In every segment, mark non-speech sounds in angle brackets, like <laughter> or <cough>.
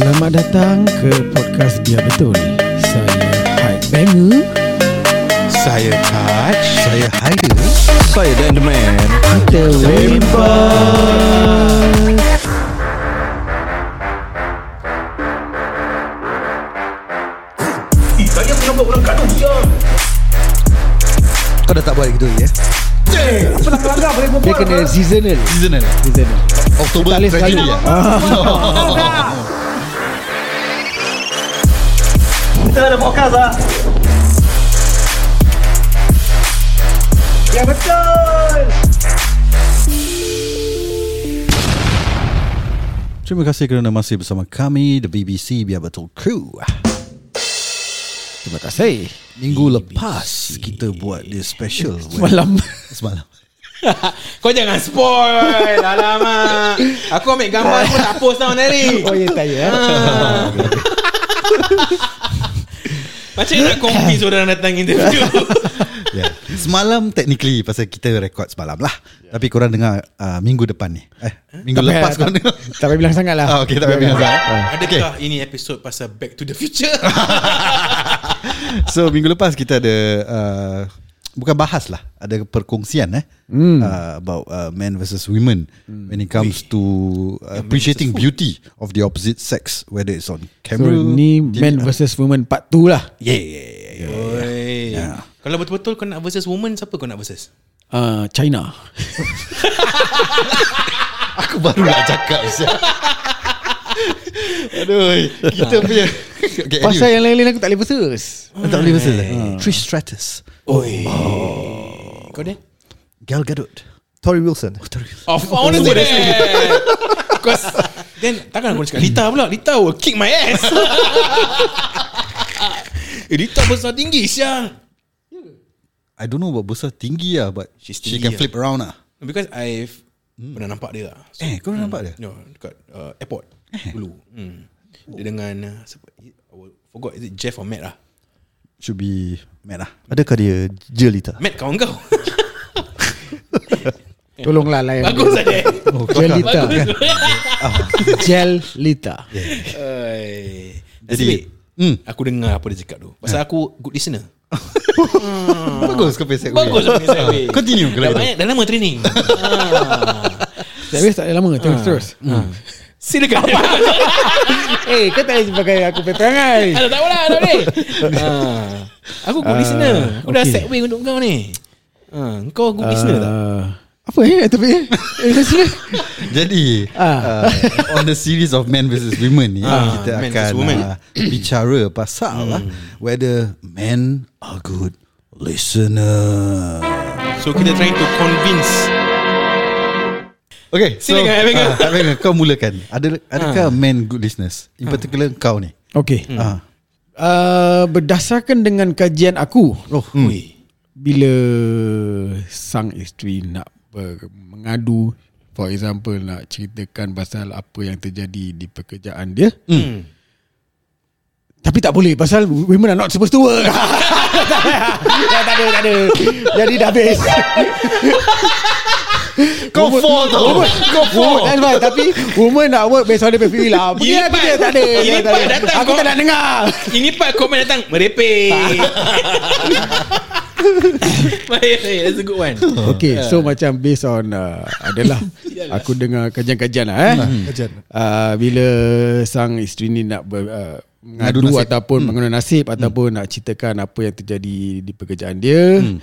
Selamat datang ke podcast Biar Betul. Saya Haid Banger. Saya Touch Saya Haider Saya Dan The Man. Kita Wempat Kau dah tak buat gitu lagi eh Dia kena seasonal. Seasonal. Seasonal. Oktober Tak boleh sekali. tragedy ya Lah Ya betul! Terima kasih kerana masih bersama kami The BBC Biar Betul Crew. Terima kasih. Minggu lepas Kita buat dia special. Malam <laughs> Semalam. <laughs> Kau jangan spoil. Alamak. Aku ambil gambar pun tak post tau Nari Oh ya tak ya <laughs> Macam nak confuse <laughs> orang datang interview? <laughs> Yeah. Semalam technically Pasal kita record semalam lah. Tapi korang dengar uh, Minggu depan ni. Eh Minggu lepas korang dengar. Tak payah bilang sangat lah. Ah, okay, tak payah bilang sangat. Adakah ini episod pasal Back to the Future? <laughs> So minggu lepas kita ada uh, Bukan bahas lah. Ada perkongsian eh. Mm. uh, About uh, men versus women mm. When it comes to uh, Appreciating beauty Of the opposite sex Whether it's on So camera ni Man versus Woman part 2 lah. Yeah, yeah, yeah, yeah. Kalau betul-betul kau nak versus woman Siapa kau nak versus? Uh, China. <laughs> Aku baru nak cakap siap. Aduh Kita punya okay, Pasal yang lain-lain aku tak boleh versus anyway. Tak boleh versus eh? Trish Stratus. Oi. Kau dia Gal Gadot. Tori Wilson. Oh, I want to go there Cause Then takkan aku nak cakap Lita pula Lita will kick my ass. <laughs> Eh Lita besar tinggi siang I don't know about besar tinggi lah But She's She can lah. flip around lah. Because I've Pernah nampak dia lah. So, Eh kau nampak dia? No dekat uh, airport. Dulu. Hmm. Dia dengan uh, siapa, I Forgot is it Jeff or Matt lah Should be Matt lah Adakah dia Jelita? Matt kawan kau. <laughs> Tolonglah layan Bagus saja Oh, Gel kelakar. Lita Gel Lita Oi. Jadi hmm, Aku dengar apa dia cakap tu. Pasal aku good listener. <laughs> Bagus kau pesek Bagus aku punya segue. Continue Dah banyak Dah lama training. <laughs> Ah. Tak habis tak ada lama Terus terus Silakan <laughs> Eh kau tak boleh pakai aku punya perangai Ah, Tak apalah Tak boleh <laughs> ah. Aku good listener Aku dah okay. segue untuk kau ni ah. Kau good listener tak? Uh, Apa eh tapi eh Eh. <laughs> Jadi Ah. uh, On the series of Men versus Women ni Ah, Kita akan uh, Bicara pasal lah Whether men are good listener So kita trying to convince Okay so Silakan, Abang. uh, Abang, Kau mulakan. Ada, Adakah men good listeners In particular kau ni? Okay. Ah. uh, Berdasarkan dengan kajian aku Oh, Ui. Bila Sang isteri nak ber- Mengadu For example Nak ceritakan pasal Apa yang terjadi Di pekerjaan dia Hmm. Tapi tak boleh Pasal women are not supposed to work. Ya, <laughs> Tak ada tak ada. Jadi dah habis <laughs> Kau fall tau Woman, kau woman, that's why. Tapi woman nak work based on the PPV lah. Pergi Ini lah pergi part- tak ada. ini tak part ada. datang Aku tak nak dengar. Ini part komen datang Merepek <laughs> Baik baik That's a good one Okay, so macam based on uh, adalah aku dengar kajian-kajian lah eh. Kajian. Uh, bila sang isteri ni nak ber, uh, Mengadu ataupun hmm. mengenai nasib ataupun nak ceritakan apa yang terjadi di pekerjaan dia. Hmm.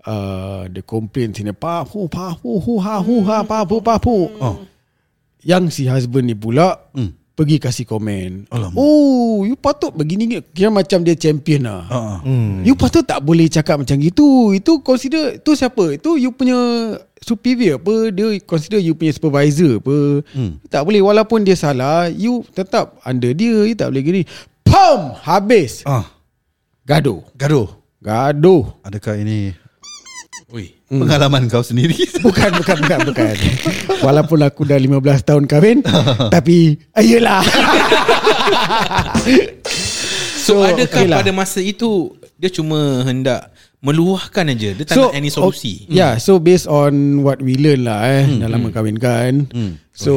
Uh, the complaint sini pa hu pa hu hu ha hu ha pa pu pa pu. Oh. Yang si husband ni pula hmm. pergi kasih komen. Alamak. Oh, you patut begini kira macam dia champion lah. Ah, ah. Hmm. You patut tak boleh cakap macam gitu. Itu consider tu siapa? Itu you punya superior apa? Dia consider you punya supervisor apa? Hmm. Tak boleh walaupun dia salah, you tetap under dia. You tak boleh gini. Pam, habis. Ah, Gaduh. Gaduh Gaduh. Adakah ini Ui. Pengalaman kau sendiri <laughs> Bukan, bukan, bukan, bukan. Walaupun aku dah 15 tahun kahwin, <laughs> tapi ayolah. So, adakah okay lah. pada masa itu Dia cuma hendak Meluahkan aja Dia tak nak any solusi Oh, yeah, so based on what we learn lah eh hmm, dalam hmm. kahwinkan. Hmm. So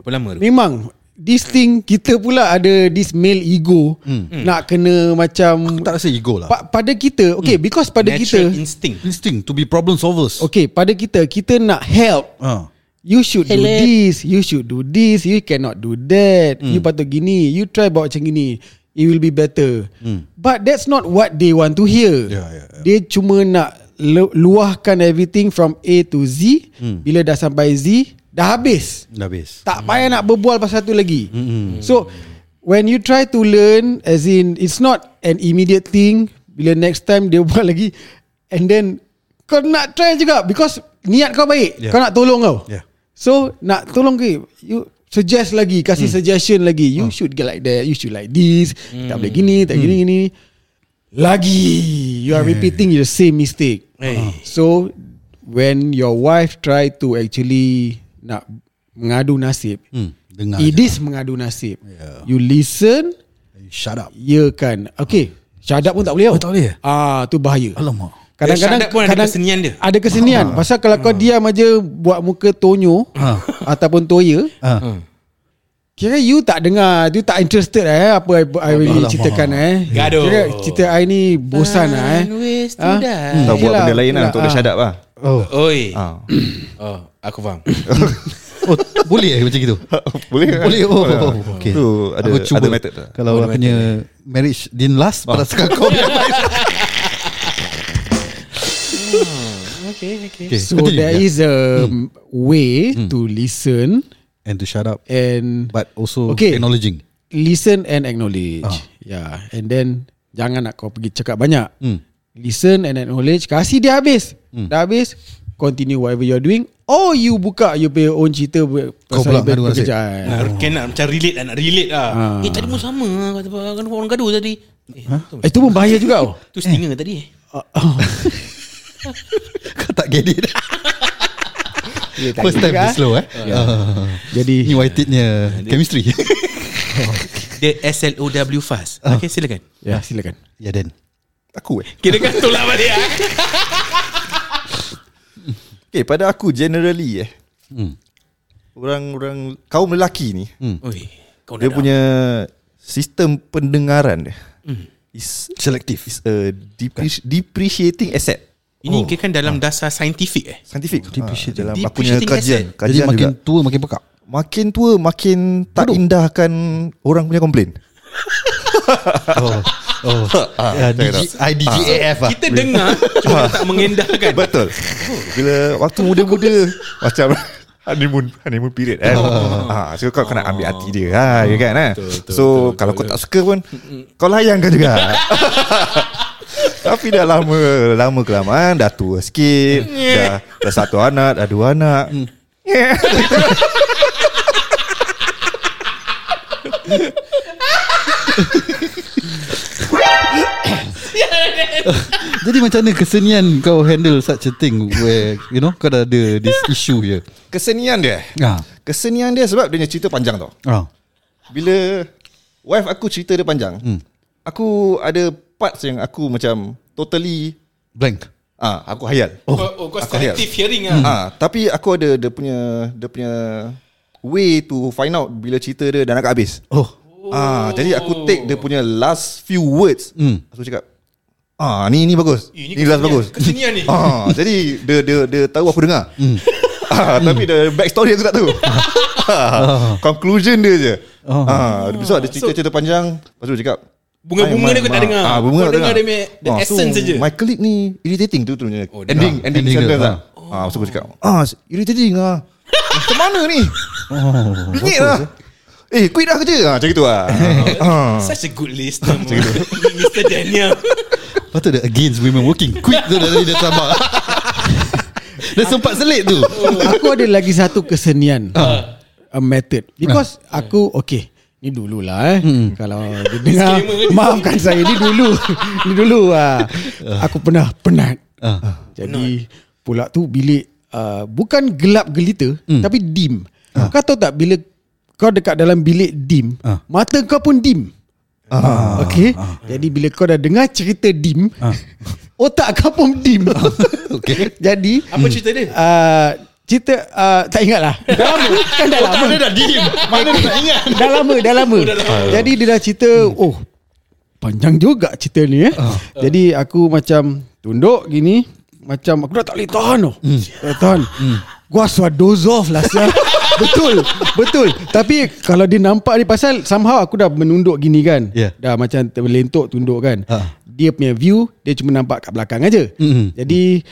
Berapa lama memang this thing kita pula ada this male ego. Nak kena macam Tak rasa ego lah. pa, pada kita okay because pada Natural kita instinct. Instinct to be problem solvers. okay pada kita kita nak help. Ah. You should do this You should do this You cannot do that. You patut gini You try buat macam gini It will be better. But that's not what they want to hear. Yeah, yeah, yeah. Dia cuma nak lu- Luahkan everything From A to Z. Bila dah sampai Z Dah habis. Dah habis. Tak payah nak berbual pasal tu lagi. So When you try to learn As in It's not an immediate thing Bila next time Dia <laughs> buat lagi And then Kau nak try juga Because Niat kau baik Yeah. Kau nak tolong kau. Yeah. So nak tolong ke You suggest lagi Kasih suggestion lagi. You should get like that You should like this Tak boleh gini Tak gini gini Lagi. You are repeating the same mistake. Hey. So When your wife try to actually Nak Mengadu nasib Hmm. Dengar. It is mengadu nasib Yeah. You listen Shut up. Ya kan Okay Shut up pun tak boleh Oh, tak boleh? Ah tu bahaya Alamak. Kadang-kadang up pun ada kesenian dia. Ada kesenian Pasal kalau kau diam aja Buat muka tonyo Ha. Ataupun toya Ah. Kira you tak dengar You tak interested eh Apa I, I really Alamak. ceritakan eh Gaduh. Kira cerita I ni Bosan lah eh Waste Ah. to Kau Okay buat benda lain lah. Untuk dia Ah. shut up lah Oh. Oi. Ah. <coughs> Oh, aku faham. <coughs> oh, boleh eh macam gitu? <laughs> Boleh kan? Boleh. Oh, oh, oh. okay. Tu ada, Aku cuba ada method tu Kalau aku punya marriage didn't last pada sekarang kau. <laughs> Okay, okay. Okay, So continue, there yeah. is a way To listen and to shut up And but also Okay. acknowledging. Listen and acknowledge Ah. Yeah And then Jangan nak kau pergi cakap banyak Hmm. Listen and acknowledge Kasih dia habis Dah habis Continue whatever you're doing Or you buka You punya own cerita Kau Pasal pula ngadu nasib. pekerjaan Nak, kan nak macam relate lah Nak relate lah Ah. Eh tadi pun sama lah Kata apa Kan orang gaduh tadi Eh tu, Itu pun bahaya juga oh. <laughs> tu stinger tadi eh <laughs> Kau tak get it. <laughs> Ya, tak First time dia slow eh. Ah. Jadi Ni whited-nya chemistry. <laughs> Dia SLOW fast Okay silakan Ya silakan ya Dan. Aku eh Kira kan tolak balik lah <laughs> Okay pada aku generally eh Hmm. Orang-orang Kaum lelaki ni Oi, kau Dia punya Sistem pendengaran dia Hmm. Is Selective. Is a depre- depreciating asset Ini kira kan dalam dasar saintifik eh? Scientific Depreciating. ha, Dalam aku punya kajian. asset. Jadi Kajian makin juga. tua makin pekak. Makin tua Makin tak indahkan Orang punya komplain. <laughs> Oh. Oh. <laughs> Ya, DG, IDGAF ah. Kita dengar Cuma tak mengendahkan Betul. Bila waktu muda-muda <laughs> Macam Honeymoon Honeymoon period kan? Ha, So kau kena ambil hati dia ha, ya kan ha? So kalau kau tak suka pun Kau layangkan juga Tapi dah lama Lama kelamaan Dah tua sikit Dah, dah satu anak Dah dua anak Jadi macam mana kesenian kau handle such a thing where you know kau dah ada this issue here. Kesenian dia Ah. Kesenian dia sebab dia punya cerita panjang tau Ah. Bila Wife aku cerita dia panjang hmm. Aku ada parts yang aku macam Totally Blank. ah Aku hayal Oh, oh kau Aku selective hearing Hmm. lah Ah, tapi aku ada dia punya dia punya way to find out bila cerita dia dah nak habis. Oh. Ah, jadi aku take dia punya last few words. Hmm. Aku cakap, ah ni ni bagus. Eh, ni last bagus. Kesenian ni <laughs> Ah, jadi dia dia dia tahu aku dengar. Hmm. <laughs> Ah, tapi the back story aku tak tahu. <laughs> Ah, Conclusion dia je. Oh. Ah, besok ada cerita-cerita panjang, lepas tu dia cakap Bunga-bunga dia kau tak dengar. Ah, bunga Kau dengar dia punya the Ah, essence so, saja. My colleague ni irritating tu tu Oh, ending ending, Ending sentence ke? lah. Ah, so aku cakap, ah irritating ah. <laughs> Macam mana ni? Oh. Bingit lah. Eh, quit dah kerja. Ah, macam gitu lah. <laughs> ah. Such a good listener <laughs> Mr. Daniel Patut dia against women working. Quick tu dah dia tambah. dia sempat selit tu. Aku ada lagi satu kesenian A method Because aku Okay Ni dulu lah eh Kalau dia dengar. Maafkan saya. Ni dulu. Ni dulu ah. Aku pernah penat. Ah. Jadi Pula tu bilik uh, Bukan gelap gelita Tapi dim. Kau tahu tak Bila Kau dekat dalam bilik dim Ah. Mata kau pun dim? Ah, okay Jadi bila kau dah dengar cerita dim <laughs> Otak kau pun dim. <laughs> Okay. Jadi Apa cerita dia? uh, Cerita uh, Tak ingat lah. Dah lama. <laughs> Kan dah lama. dah diem. Mana dia nak ingat? <laughs> Dah lama <laughs> Dah lama. Jadi dia dah cerita Oh Panjang juga cerita ni eh. Jadi aku macam Tunduk gini Macam aku dah tak boleh tahan tau Tak tahan. Gua suat doze off lah sial. Betul Betul. Tapi Kalau dia nampak ni Pasal somehow aku dah menunduk gini kan. Yeah. Dah macam terlentuk tunduk kan. Ah. Dia punya view Dia cuma nampak kat belakang aja. Mm. Jadi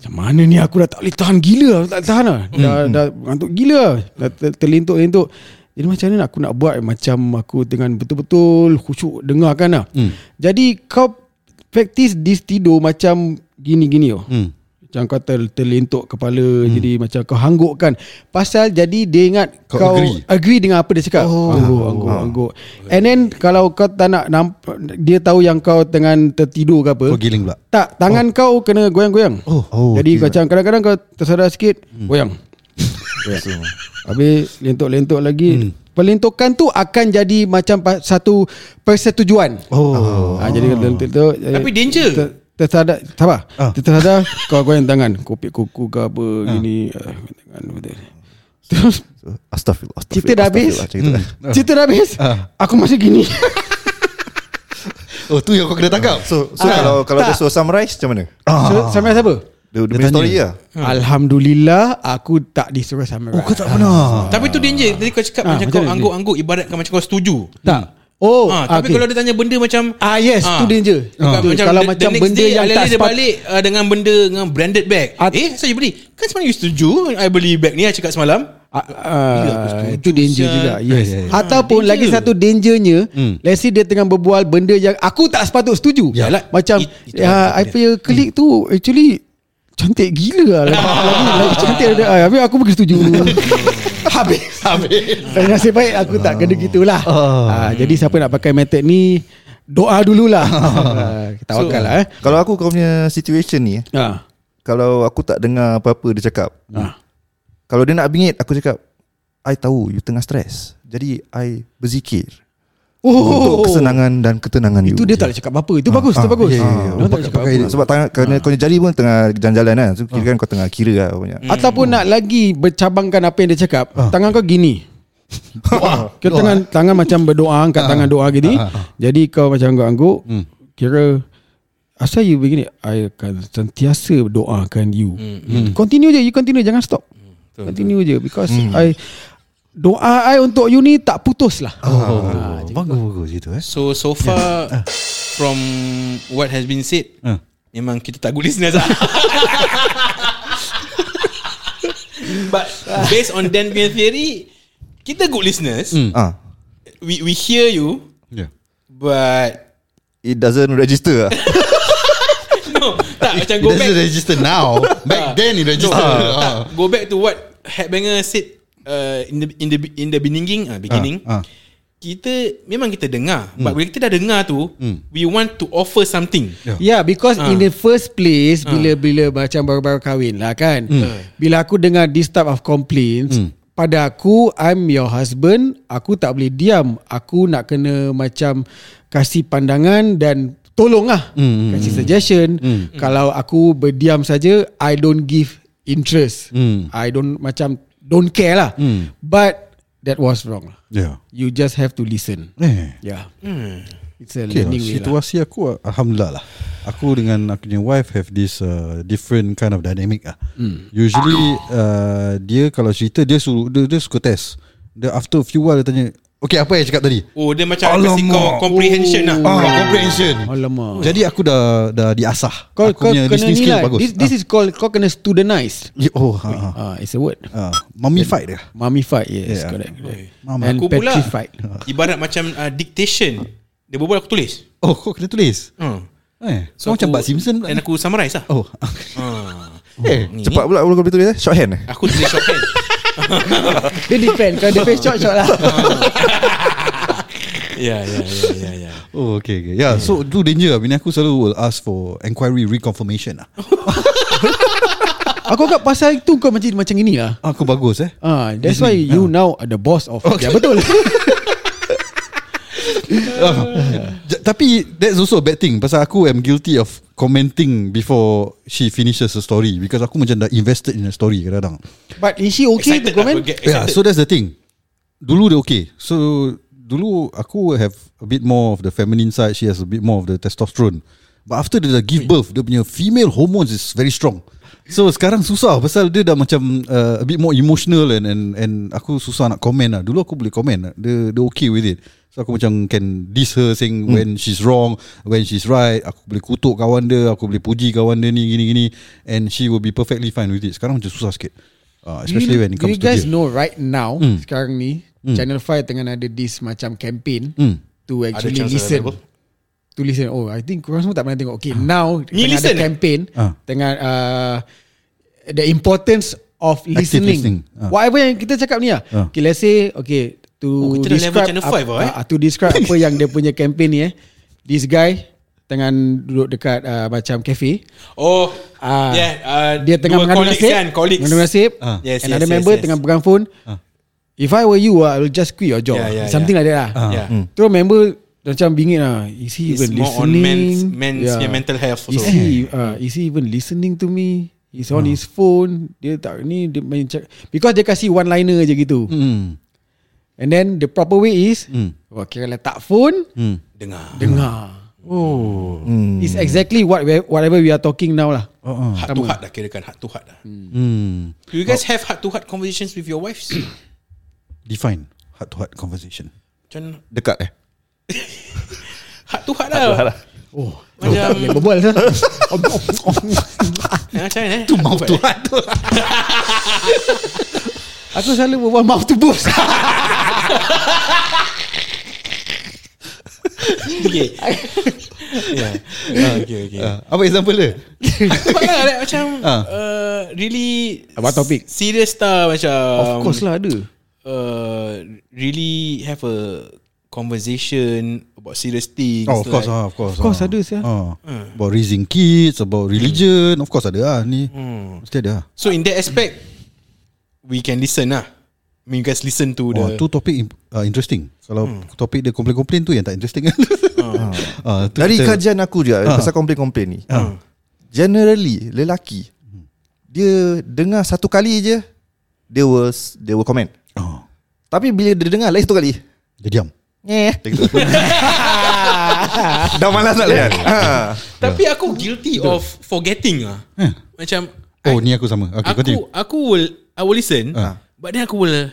Macam mana ni aku dah tak boleh tahan gila Aku tak tahan lah Dah, dah ngantuk gila lah. Dah ter- terlentuk-lentuk Jadi macam mana aku nak buat Macam aku dengan betul-betul Khusyuk dengarkan lah Mm. Jadi kau Practice this tidur Macam gini-gini oh. Hmm. Macam kau ter, terlentuk kepala hmm. Jadi macam kau hanggukkan Pasal jadi dia ingat Kau Kau, agree? agree dengan apa dia cakap oh. Angguk, angguk, angguk And then Kalau kau tak nak nampak, Dia tahu yang kau tengah tertidur ke apa Kau giling pula Tak Tangan oh. kau kena goyang-goyang Oh, oh, Jadi okay. macam kadang-kadang kau tersadar sikit hmm. Goyang <laughs> So, Habis lentuk-lentuk lagi Hmm. Pelentukan tu akan jadi macam pa- satu persetujuan Oh ha, Jadi lentuk-lentuk Tapi danger. Ter, Tersadar Sabar. Ah. Tersadar Kau goyang tangan. Kopik kuku ke apa Gini. Ah, tangan, betul. Terus? So, Astaghfirullah, Cerita dah habis? gitu. Cerita dah. Habis? Ah. Aku masih gini. Oh tu yang kau kena tangkap. So, so Ah, kalau kalau tak. dia suruh summarize macam mana? so, Sampai siapa? Dia, dia, Dia story lah. Alhamdulillah Aku tak disuruh sama Oh kau tak pernah? Tapi tu danger Tadi kau cakap Ah, Macam macam kau angguk-angguk Ibaratkan macam kau setuju. Tak Oh Ah, tapi okay. kalau dia tanya benda macam Ah yes Ah. tu danger Bukan, Betul. Kalau the- macam the benda day, yang tak dia sepat balik uh, dengan benda dengan branded bag. At- eh, saya beli. Kan sebenarnya you setuju I beli bag ni I cakap semalam. Ah, Itu danger sial. juga Yes Ya, ya, ya. Ataupun danger. lagi satu dangernya Hmm. Let's say dia tengah berbual Benda yang Aku tak sepatut setuju Yalah. Macam It- itu ya, I punya klik tu Actually Cantik gila lah. Lagi, <laughs> lagi, lagi cantik ada ah, Habis aku pergi setuju <laughs> Habis. Habis. Dan nasib baik Aku tak kena gitulah. Ah, Jadi siapa nak pakai method ni Doa dululah. <laughs> Ah, Kita wakal lah eh. Kalau aku kau punya situation ni, eh, ah. kalau aku tak dengar apa-apa dia cakap. Ah. Kalau dia nak bingit, aku cakap, I tahu you tengah stres. Jadi I berzikir Oh, untuk kesenangan dan ketenangan you. Itu dia tak boleh cakap apa-apa Itu bagus Itu Ah, bagus. Dia tak boleh cakap Pakai-. Sebab tangan kerana kau punya jari pun tengah jalan-jalan kan. So kira kan kau tengah kira lah banyak. Ataupun nak lagi bercabangkan apa yang dia cakap Tangan kau gini. <laughs> Kau tangan tangan macam berdoa Angkat tangan doa gini. Jadi kau macam angguk-angguk Kira Asal you begini I akan sentiasa doakan you. Continue je You continue Jangan stop. Continue je Because I Doa I untuk you ni Tak putus lah Oh Bagus bagus gitu eh So so far from what has been said, Ah. memang kita tak good listeners lah. <laughs> But based on Dan punya theory, kita good listeners. Ah, We we hear you, Yeah but it doesn't register lah. <laughs> no, tak macam It go doesn't back. register now Back then it register Ah. Tak, go back to what Headbanger said uh, in the in the in the beginning, uh, beginning. Ah, ah. Kita memang kita dengar, but bila kita dah dengar tu, Hmm. we want to offer something. Yeah, because Ah. in the first place bila bila macam baru-baru kahwin lah kan. Bila aku dengar this type of complaints, pada aku I'm your husband, aku tak boleh diam. Aku nak kena macam kasih pandangan dan tolong lah. Hmm, Kasih suggestion. Kalau aku berdiam saja, I don't give interest. Hmm. I don't macam don't care lah. Hmm. But that was wrong. Yeah You just have to listen. Eh Yeah. Hmm. It's a Okay lah, learning way lah. situasi aku Alhamdulillah lah Aku dengan aku punya wife Have this uh, Different kind of dynamic lah Hmm. Usually uh, Dia kalau cerita Dia suruh dia, dia suka test Dia after a few while Dia tanya Okay apa yang cakap tadi Oh dia macam kasi Alamak. kau comprehension lah. Ah, comprehension Alamak. Jadi aku dah Dah diasah Kau, Aku kau punya kena listening ni skill lah. bagus This, this is called kau kena studentize. Ah. Oh ha, ha. Ah, it's a word. Ah, Mummified dia Mummified, yes, Yeah. correct. correct. Mama. And Aku pula petrified. Ibarat macam uh, dictation. Dia berbual aku tulis. Oh kau kena tulis Hmm. Eh, so macam aku- Bart Simpson pula Dan ni. aku summarize lah. Oh Ah. <laughs> Eh Ni. Cepat pula kau boleh tulis eh. Shorthand eh. Aku tulis shorthand. <laughs> Dia depend. Kalau dia face short-short lah. <laughs> Ya, ya, ya, ya, ya. Oh okay, okay. Yeah, so tu danger lah. Bini aku selalu will ask for Enquiry reconfirmation lah <laughs> Aku agak pasal itu kau macam macam ini lah. Aku bagus eh Ah, that's why you now are the boss of. Ya betul. <laughs> J- Tapi that's also a bad thing Pasal aku am guilty of commenting before she finishes the story because aku macam dah invested in the story kadang-kadang. But is she okay to Excited lah, comment? get Yeah, so that's the thing. Dulu dia okay. So dulu aku have a bit more of the feminine side. She has a bit more of the testosterone. But after dia dah give birth, dia punya female hormones is very strong. So sekarang susah pasal dia dah macam uh, a bit more emotional and and and aku susah nak komen lah. Dulu aku boleh komen. Dia dia okay with it. So aku macam can diss her saying hmm. when she's wrong, when she's right. Aku boleh kutuk kawan dia, aku boleh puji kawan dia ni gini-gini and she will be perfectly fine with it. Sekarang macam susah sikit. Uh, especially you, when it comes you to guys dia. know right now Hmm. sekarang ni Channel 5 tengah ada this macam campaign Hmm. to actually listen available? To listen oh I think korang semua tak pernah tengok okay now Ni tengah listen ada campaign Ah. tengah uh, the importance of listening, listening. Ah. whatever yang kita cakap ni lah Ah. okay let's say okay to Oh, kita level describe Channel ap- 5 lah, eh? ah, to describe apa yang dia punya campaign ni eh this guy tengah duduk dekat uh, macam cafe Oh, Ah, yeah, uh, dia tengah mengadu nasib kan, colleagues. Mengadu nasib Ah. Yes, Another yes, member yes, yes. tengah pegang phone Ah. If I were you I will just quit your job Yeah, yeah, Something yeah. like that lah Ah. Yeah. Hmm. Terus member Macam bingit lah Is he It's even more on listening men's, men's yeah. mental health Is also. he uh, Is he even listening to me He's on his phone Dia tak ni dia main cak Because dia kasih one liner je gitu Hmm. And then the proper way is Hmm. oh, Kira letak phone Hmm. Dengar. Dengar Oh Hmm. It's exactly what we, whatever we are talking now lah Oh, oh. Heart to heart dah kirakan Heart to heart dah Hmm. Do you guys have heart to heart conversations with your wives? <coughs> Define heart to heart conversation. Macam Dekat eh Heart to heart lah Oh Macam Boleh berbual lah. <laughs> Eh, Macam mana eh? To mouth to heart. <laughs> Aku selalu berbual mouth to boobs <laughs> Okay Yeah Ah, Okay okay Uh, apa example dia? Lah like, Macam Ah. uh, Really Apa topik? Serious tak Macam. Of course lah ada. Uh, Really have a Conversation About serious things Oh, of course like, lah, of course. Of course ah. ada, sia. Ah. About raising kids, about religion, of course ada lah ni. hmm. Mesti ada lah. So in that aspect We can listen lah I mean you guys listen to the Oh, tu topik uh, interesting. Kalau topik dia komplain-komplain tu yang tak interesting. <laughs> Ah, tu Dari kita- kajian aku je Ah. Pasal komplain-komplain ni Generally Lelaki Dia dengar satu kali je Dia will Dia will comment Oh, Tapi bila dia dengar Lagi satu kali dia diam. Eh. <laughs> Dah malas nak lihat ha. Tapi aku guilty of Forgetting lah Eh. Macam Oh, I- ni aku sama. Okay, aku continue. aku will I will listen Ah. but then aku will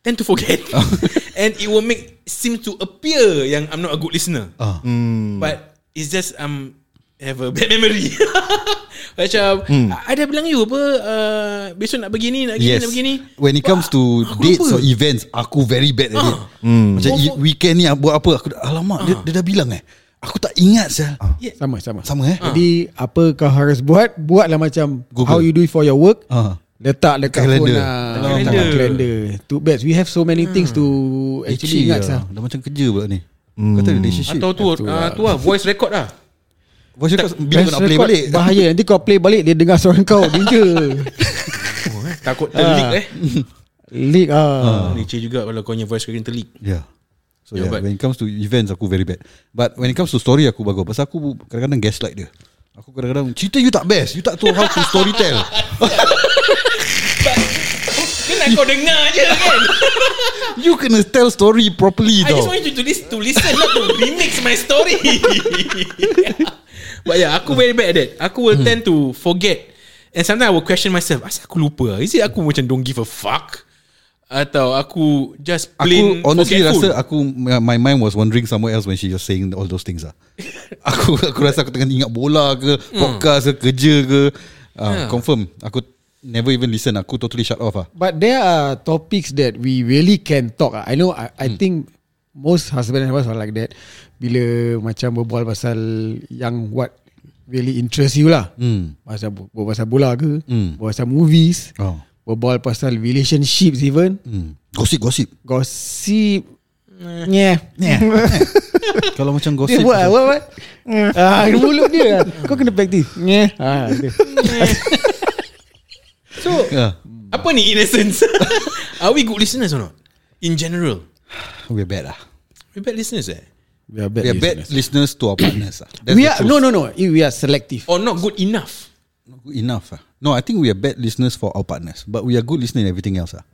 tend to forget <laughs> and it will make seem to appear yang I'm not a good listener Ah. hmm. but it's just um have a bad memory <laughs> macam Hmm. I dah bilang you apa uh, besok nak begini nak begini Yes. nak begini When it comes to aku dates lupa. or events, aku very bad at it. Ah. Macam Oh, weekend ni buat apa? Aku dah- alamak dia, dia dah bilang eh. Aku tak ingat sel. Sama sama Sama eh? Jadi apa kau harus buat Buatlah macam Google. How you do it for your work Ah. Letak dekat Calendar. phone lah Calendar. Calendar Too bad We have so many things to Actually ingat lah. sah. Dah macam kerja pula ni. Kata relationship. atau tu uh, tu lah voice record lah Voice record bila kau nak play balik. Bahaya Nanti kau play balik Dia dengar suara kau <laughs> Danger takut terleak eh Leak ah. leceh juga kalau kau punya voice recording terleak Yeah. So Yeah, yeah, but- when it comes to events aku very bad. But when it comes to story aku bagus. Pasal aku kadang-kadang gaslight dia. Aku kadang-kadang cerita you tak best. You tak tahu how to story tell. <laughs> Nak kau dengar je kan <laughs> You kena tell story properly I just tau. want you to, lis- to listen Not to remix my story <laughs> But yeah Aku very bad at that Aku will tend to forget And sometimes I will question myself Asal aku lupa Is it aku macam don't give a fuck Atau aku just Aku plain honestly forgetful rasa aku my mind was wandering somewhere else when she was saying all those things lah. <laughs> aku aku rasa aku tengah ingat bola ke, podcast ke, kerja ke. Uh, Yeah. Confirm. Aku never even listen. Aku totally shut off ah. But there are topics that we really can talk. ah. I know. I, I think most husband and wives are like that. Bila macam berbual pasal yang what really interest you lah. Hmm. Pasal berbual pasal bola ke, Hmm. berbual pasal movies, Oh. berbual pasal relationships even, Hmm. Gosip gosip. gossip. Yeah. Yeah. <laughs> Kalau macam Dia gosip. buat what what? ah, mulut dia. Kau kena practice. Yeah. Ah, dia. So Yeah. Apa ni in essence <laughs> Are we good listeners or not In general We're bad lah. We bad listeners eh We are bad, We are bad listeners. listeners to our <coughs> partners. ah. That's We are no no no. We are selective. Or not good enough. Not good enough. ah. No, I think we are bad listeners for our partners, but we are good listener in everything else. ah.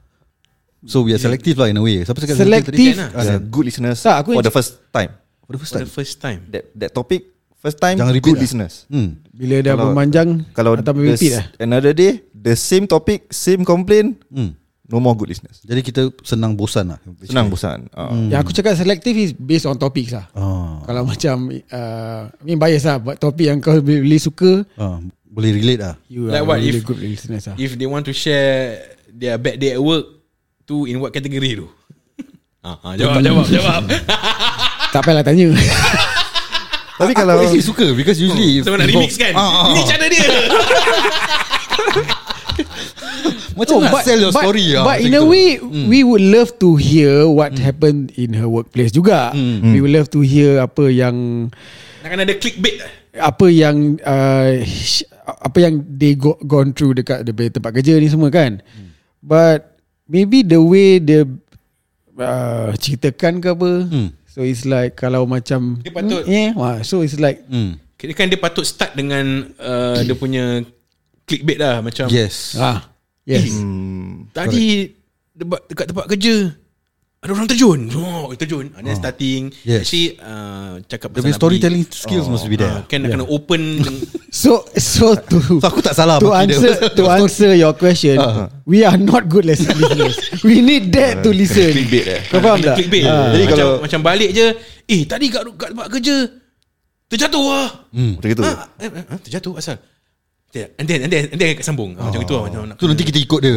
So we are selective lah in a way. Siapa cakap Selective. tadi? Yeah, good listeners Tak, aku for the first time. For the first For time. the first time. That that topic first time Jangan repeat good lah. listeners. Hmm. Bila dah Kalau- memanjang Kalau atau the repeat lah. another day the same topic, same complaint, Hmm. no more good listeners. Jadi kita senang bosan lah. Senang bosan. Uh, Yang aku cakap selective is based on topics lah. Ah, Kalau <laughs> macam uh, I mean bias lah Buat topik yang kau really suka ah, boleh relate lah. You Like are what really if- good listeners lah If they want to share their bad day at work, tu in what category tu? <laughs> Ah, ah, jawab, jawab, jawab. <laughs> Tak payahlah tanya Tapi Aku kalau actually suka because usually Sama nak remix kan? Ah, ah, Ini cara dia. Macam nak sell your story lah. Oh, But macam in a way We would love to hear What happened in her workplace juga. We would love to hear Apa yang Nak kena ada clickbait. Apa yang uh, sh- Apa yang They go, gone through Dekat punya tempat kerja ni semua kan. But Maybe the way Dia uh, Ceritakan ke apa So it's like Kalau macam Dia patut- Yeah wah, So it's like Hmm. Kira kan dia patut start dengan uh, dia punya clickbait lah macam Yes. ah, Yes hmm, tadi dekat, dekat tempat kerja ada orang terjun. Oh, terjun. And then starting Yes. actually uh, cakap The pasal storytelling skills must be Nabi. there. Uh, kan nak kena open <laughs> So so to <laughs> So aku tak salah to bagi dia. answer to <laughs> answer your question, we are not good listeners. We need that to listen. clickbait eh. Kau faham tak? clickbait. Ah. Jadi macam, kalau- macam balik je, eh tadi kat, kat tempat kerja terjatuh lah. Macam gitu. Ah, eh, eh, eh, terjatuh asal. And then, and then, and then sambung. Ah, Macam itu lah. Macam nak Tu nanti kita ikut dia.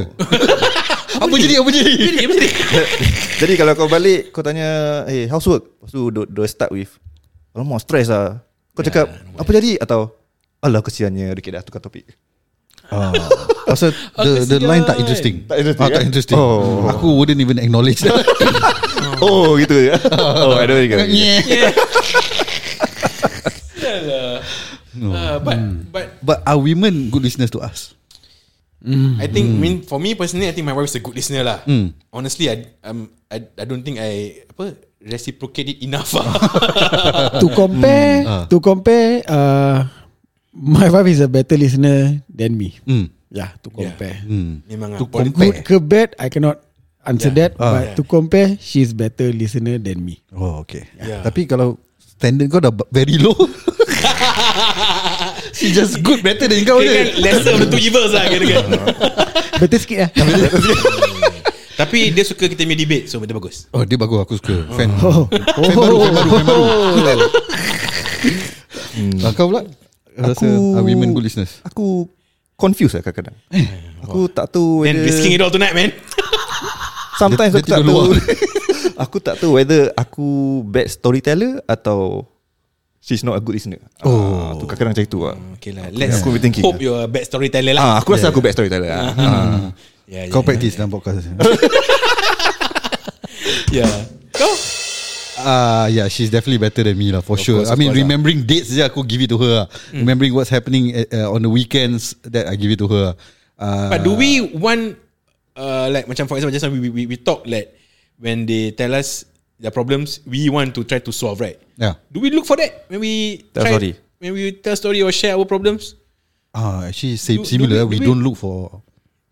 <laughs> apa jadi? Apa jadi? Jadi, apa jadi? <laughs> Jadi kalau kau balik Kau tanya Hey housework Lepas tu do, do start with Alamak stress lah Kau cakap Apa jadi Atau Alah kesiannya Dia dah tukar topik Ah, Pasal <laughs> the the kesian. line tak interesting. Tak interesting, Ah, tak eh? interesting. Oh. Aku wouldn't even acknowledge that. Oh gitu ya Oh I don't get it. Yeah. Uh, but, but But are women good listeners to us? I think, I mean, for me personally, I think my wife is a good listener lah. Mm. Honestly, I, um, I, I don't think I apa reciprocate it enough. lah. <laughs> to compare, Ah. to compare, uh, my wife is a better listener than me. Hmm. Yeah, to compare. Hmm. Memang To lah. Compare. Good ke bad, I cannot answer Yeah. that. but yeah. to compare, she's better listener than me. Oh okay. Yeah. Tapi kalau standard kau dah very low. <laughs> <laughs> She just good better than kau Kira kan je. lesser of the two evils lah kira kan. <laughs> Better sikit lah. Tapi dia suka kita punya debate, so betul bagus. Oh dia bagus aku suka. Fan. Oh, Fan baru, fan baru, fan baru. Ah, Kau pula? Rasa Aku- are women good listeners? Aku Confused lah kadang-kadang Aku tak tahu Then whether risking it all tonight, man. <laughs> Sometimes Dia- aku dia tak tahu. Aku tak tahu whether Aku bad storyteller Atau She's not a good listener oh. Tu kadang-kadang macam itu lah Okay lah, let's Aku be thinking hope you're a bad storyteller lah. ah, Aku rasa aku bad storyteller lah <laughs> ah. Yeah, Kau yeah, practice dalam podcast. <laughs> Yeah. Kau? Ah, yeah, she's definitely better than me lah for sure. course, I of mean, lah. remembering dates je aku give it to her. lah. Remembering what's happening uh, on the weekends that I give it to her. Uh, But do we want uh, like macam for example just now we, we, we talk like when they tell us their problems, we want to try to solve, right? Yeah. Do we look for that when we Tell try, story. When we tell story or share our problems? Ah, actually, same, Do- do similar. we- we, do we- don't look for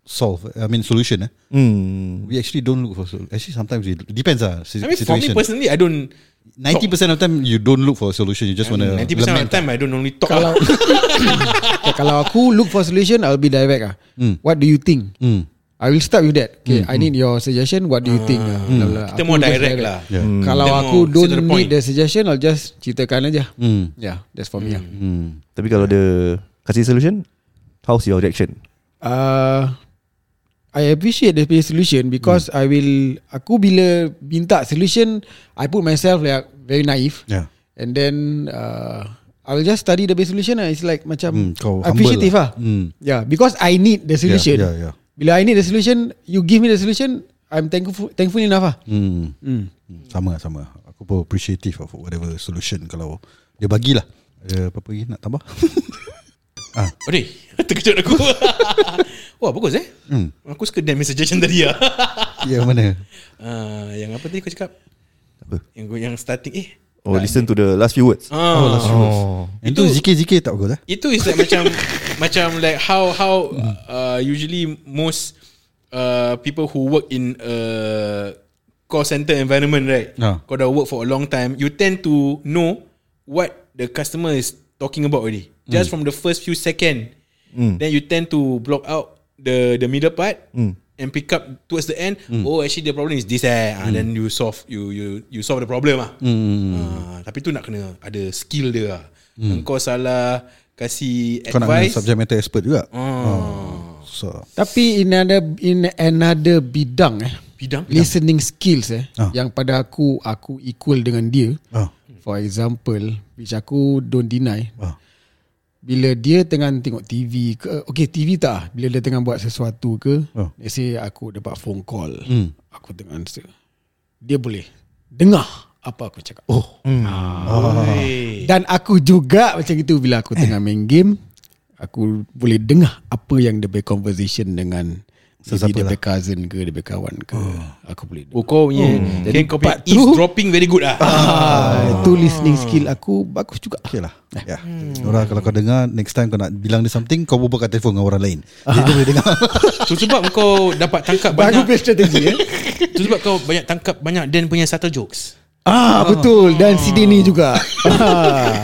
solve. I mean, solution. Eh? hmm. We actually don't look for sol- Actually, sometimes we depends ah si- I mean, for me personally, I don't. Ninety percent of the time you don't look for a solution. You just want to Ninety percent of the time, I don't only talk. kalau okay, <coughs> <coughs> kalau aku look for solution, I'll be direct ah. Hmm. What do you think? Mm. I will start with that. Okay, I need your suggestion. What do you think? Ah, blah, blah. Kita Aku more just direct lah. Yeah. Kalau Kita aku don't the need the suggestion, I'll just ceritakan aja. Mm. Yeah, that's for me. ah. Mm. Tapi kalau dia Kasih solution How's your reaction Uh, I appreciate the solution because I will aku bila minta solution I put myself like very naive Yeah. and then uh, I will just study the best solution lah. It's like macam Hmm, kau appreciative lah. lah. Hmm. Yeah, because I need the solution. Yeah, yeah, yeah. Bila I need the solution, you give me the solution, I'm thankful thankful enough lah. Mm. Hmm. Hmm, Sama sama. Aku pun appreciative of whatever solution kalau dia bagilah. Ada apa-apa lagi nak tambah? <laughs> ah, deh. <laughs> Terkejut aku. <laughs> Wah, bagus eh. Hmm. Aku suka damn suggestion tadi lah. yang mana? Ah, yang apa tadi kau cakap? Apa Yang yang starting eh Oh listen to the last few words Ah. Oh, last Oh Itu zikir-zikir tak bagus eh? Itu is like macam <laughs> macam like how how uh, usually most uh, people who work in a call center environment right. Ah. Kau dah work for a long time, you tend to know what the customer is talking about already. Just from the first few second. Then you tend to block out the the middle part and pick up towards the end. Oh, actually the problem is this eh. Ah, then you solve you you you solve the problem ah. Ah, tapi tu nak kena ada skill dia lah. Engkau salah kasih Kau nak kena advice. subject matter expert juga Ah. So Tapi in another in another bidang eh. Bidang? Listening skills eh. Ah. Yang pada aku aku equal dengan dia. ah. For example, which aku don't deny. Ah. Bila dia tengah tengok TV ke, okay TV tak. Bila dia tengah buat sesuatu ke, Oh. let's say aku dapat phone call. Hmm. Aku tengah answer. Dia boleh dengar apa aku cakap. Oh Dan aku juga macam itu bila aku tengah main game, aku boleh dengar apa yang dia punya conversation dengan Sesiapa maybe dia lah. punya cousin ke, dia punya kawan ke. Aku boleh. Oh kau punya Jadi kau punya part tu- eavesdropping very good lah Ah, itu listening skill aku bagus juga. Okay lah Ya. Nora kalau kau dengar Next time kau nak bilang dia something Kau berbual kat telefon dengan orang lain Dia dia boleh dengar <laughs> Tu sebab kau dapat tangkap Bagus banyak punya strategi eh. Tu sebab kau banyak tangkap banyak Dan punya subtle jokes Ah betul dan si Denny juga. <laughs> Ah.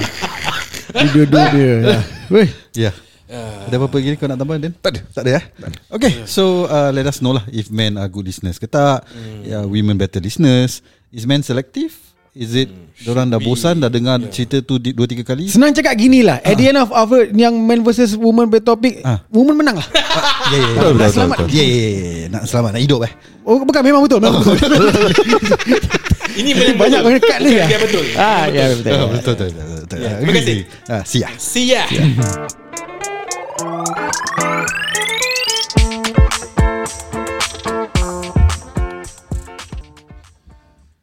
Dua-dua dia. <laughs> Weh. Ya Ada apa-apa lagi kau nak tambah Dan? Tak ada Tak ada ya Okay So uh, let us know lah If men are good listeners ke tak yeah, Women better listeners Is men selective? Is it Diorang dah bosan Dah dengar cerita tu di- Dua tiga kali Senang cakap gini lah. At the end of our yang man versus woman punya topik, Ah. woman menang lah. Ya ya ya betul, selamat. Ya ya ya Nak selamat Nak hidup eh Oh bukan memang betul, memang betul. <laughs> Ini Banyak dekat ni Bukan lah. dia betul Ah, ya betul. Betul betul. Ya, terima kasih. Ah, See Música